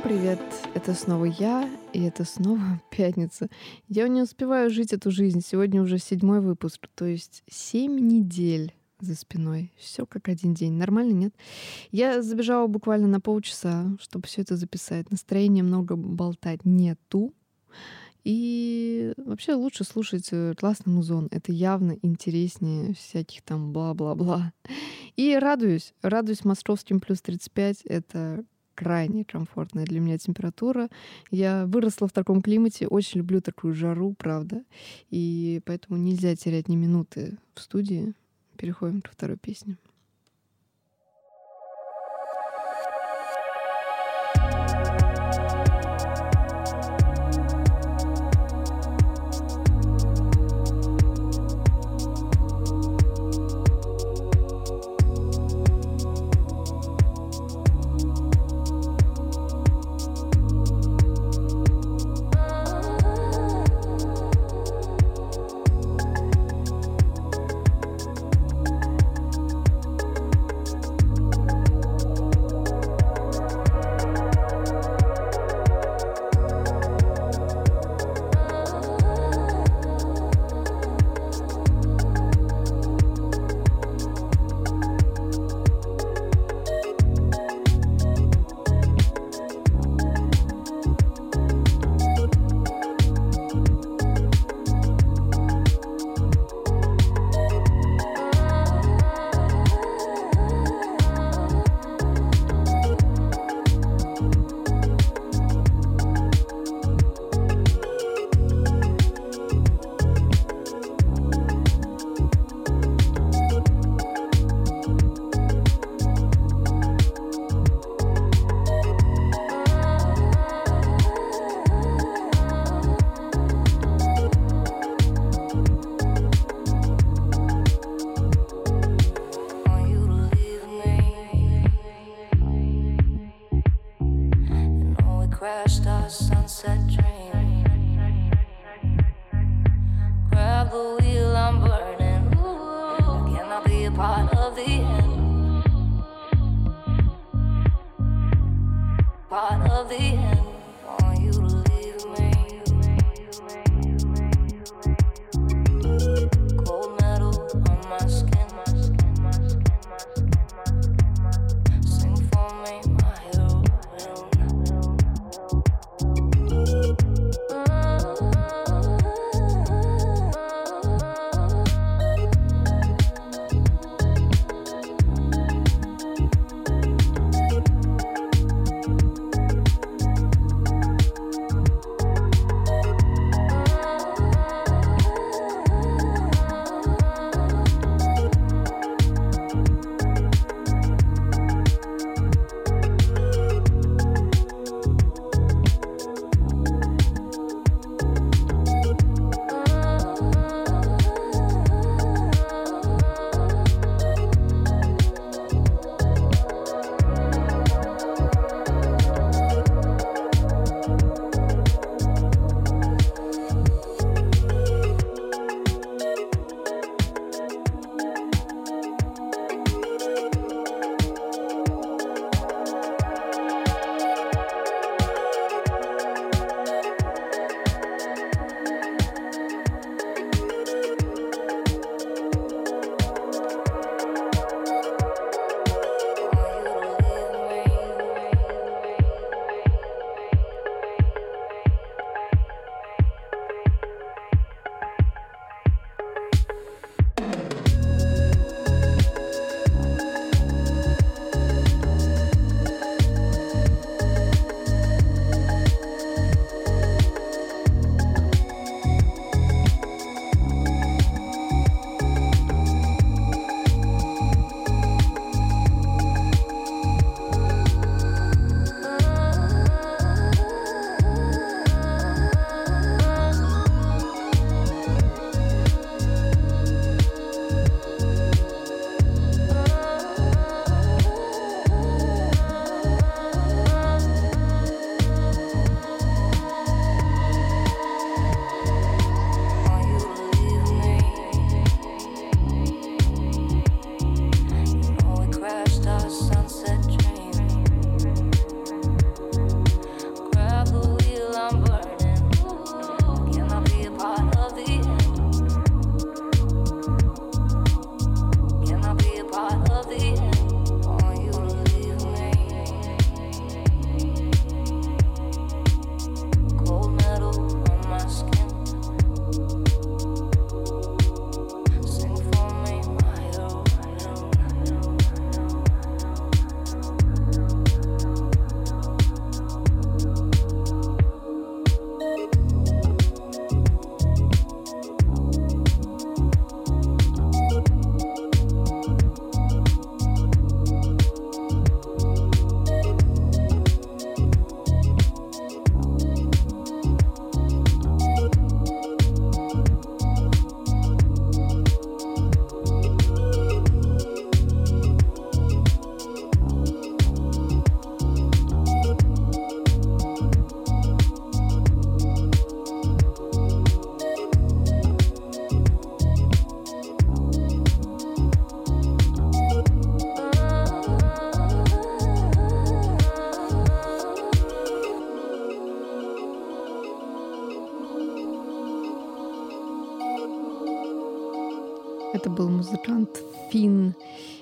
привет! Это снова я, и это снова пятница. Я не успеваю жить эту жизнь. Сегодня уже седьмой выпуск, то есть семь недель за спиной. Все как один день. Нормально, нет? Я забежала буквально на полчаса, чтобы все это записать. Настроения много болтать нету. И вообще лучше слушать э, классный музон. Это явно интереснее всяких там бла-бла-бла. И радуюсь. Радуюсь московским плюс 35. Это крайне комфортная для меня температура. Я выросла в таком климате, очень люблю такую жару, правда. И поэтому нельзя терять ни минуты в студии. Переходим ко второй песне.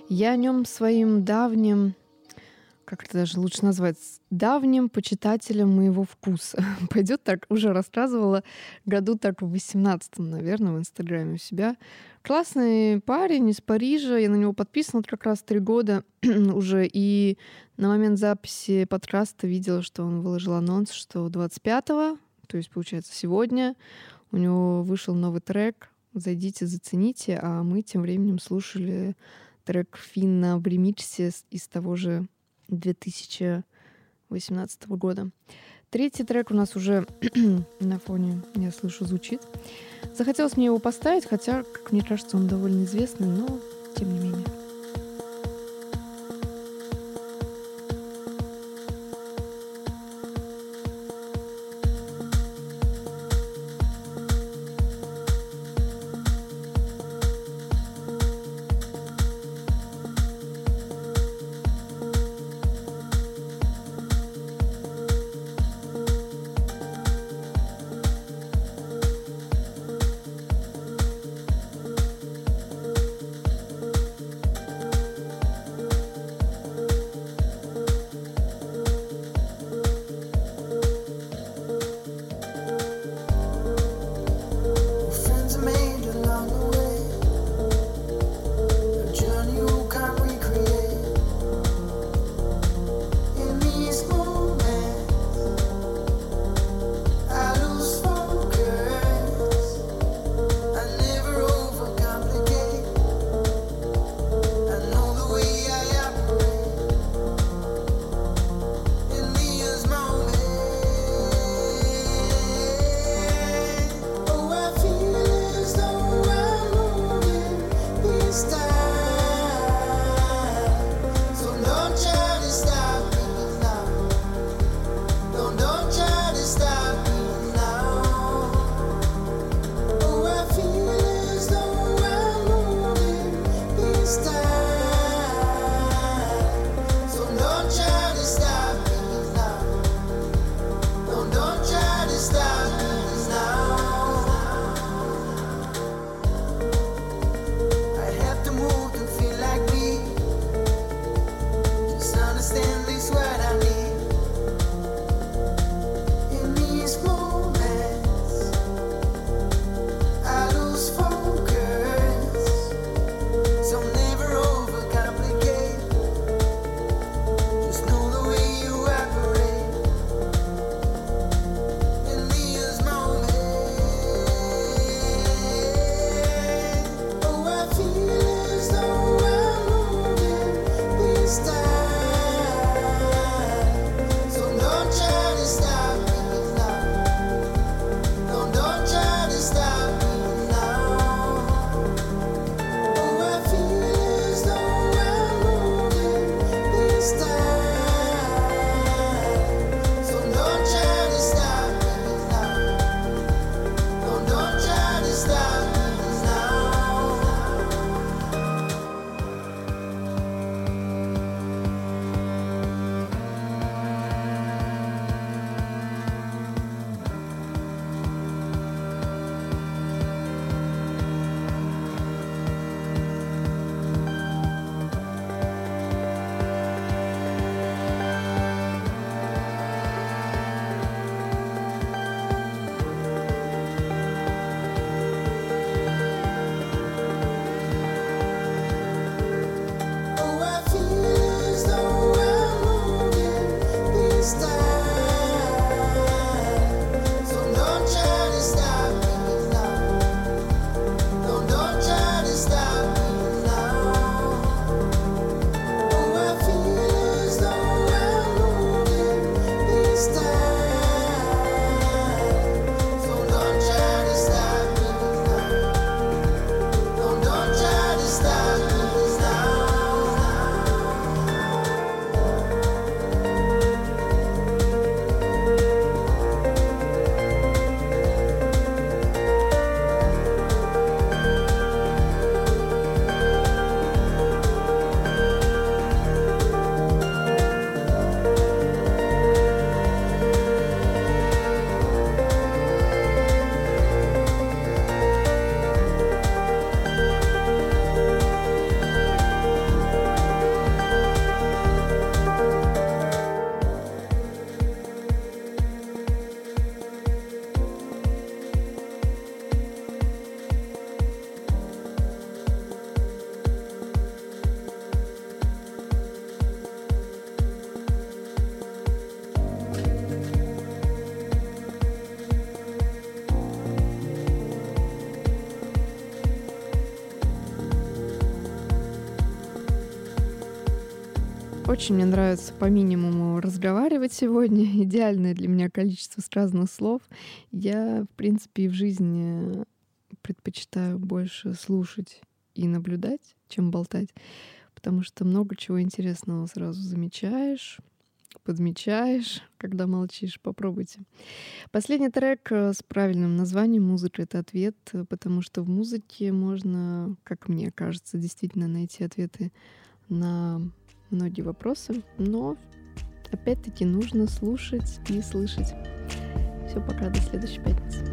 Я о нем своим давним, как это даже лучше назвать, давним почитателем моего вкуса. Пойдет так, уже рассказывала году так в 18 наверное, в Инстаграме у себя. Классный парень из Парижа, я на него подписана как раз три года уже, и на момент записи подкаста видела, что он выложил анонс, что 25-го, то есть, получается, сегодня, у него вышел новый трек. Зайдите, зацените, а мы тем временем слушали трек Финна в ремиксе из того же 2018 года. Третий трек у нас уже на фоне, я слышу, звучит. Захотелось мне его поставить, хотя, как мне кажется, он довольно известный, но тем не менее. Очень мне нравится по минимуму разговаривать сегодня. Идеальное для меня количество сказанных слов. Я, в принципе, и в жизни предпочитаю больше слушать и наблюдать, чем болтать, потому что много чего интересного сразу замечаешь, подмечаешь, когда молчишь. Попробуйте. Последний трек э, с правильным названием «Музыка — это ответ», потому что в музыке можно, как мне кажется, действительно найти ответы на многие вопросы, но опять-таки нужно слушать и слышать. Все, пока, до следующей пятницы.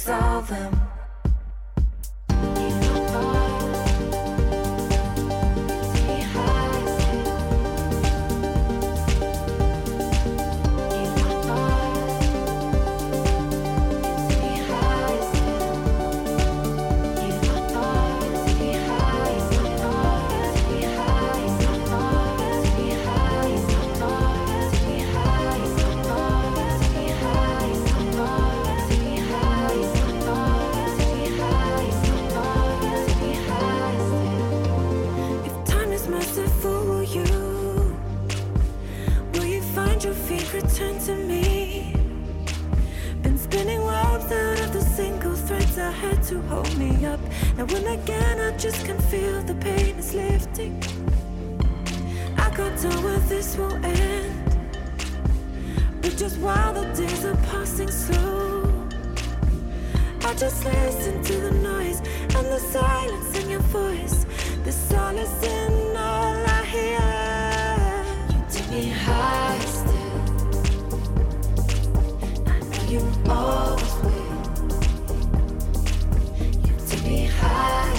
solve them. return to me. Been spinning webs out of the single threads I had to hold me up. Now and again, I just can feel the pain is lifting. I can't tell where this will end. But just while the days are passing slow, I just listen to the noise and the silence in your voice. The solace in all I hear. You take me high. you always will. You take me high.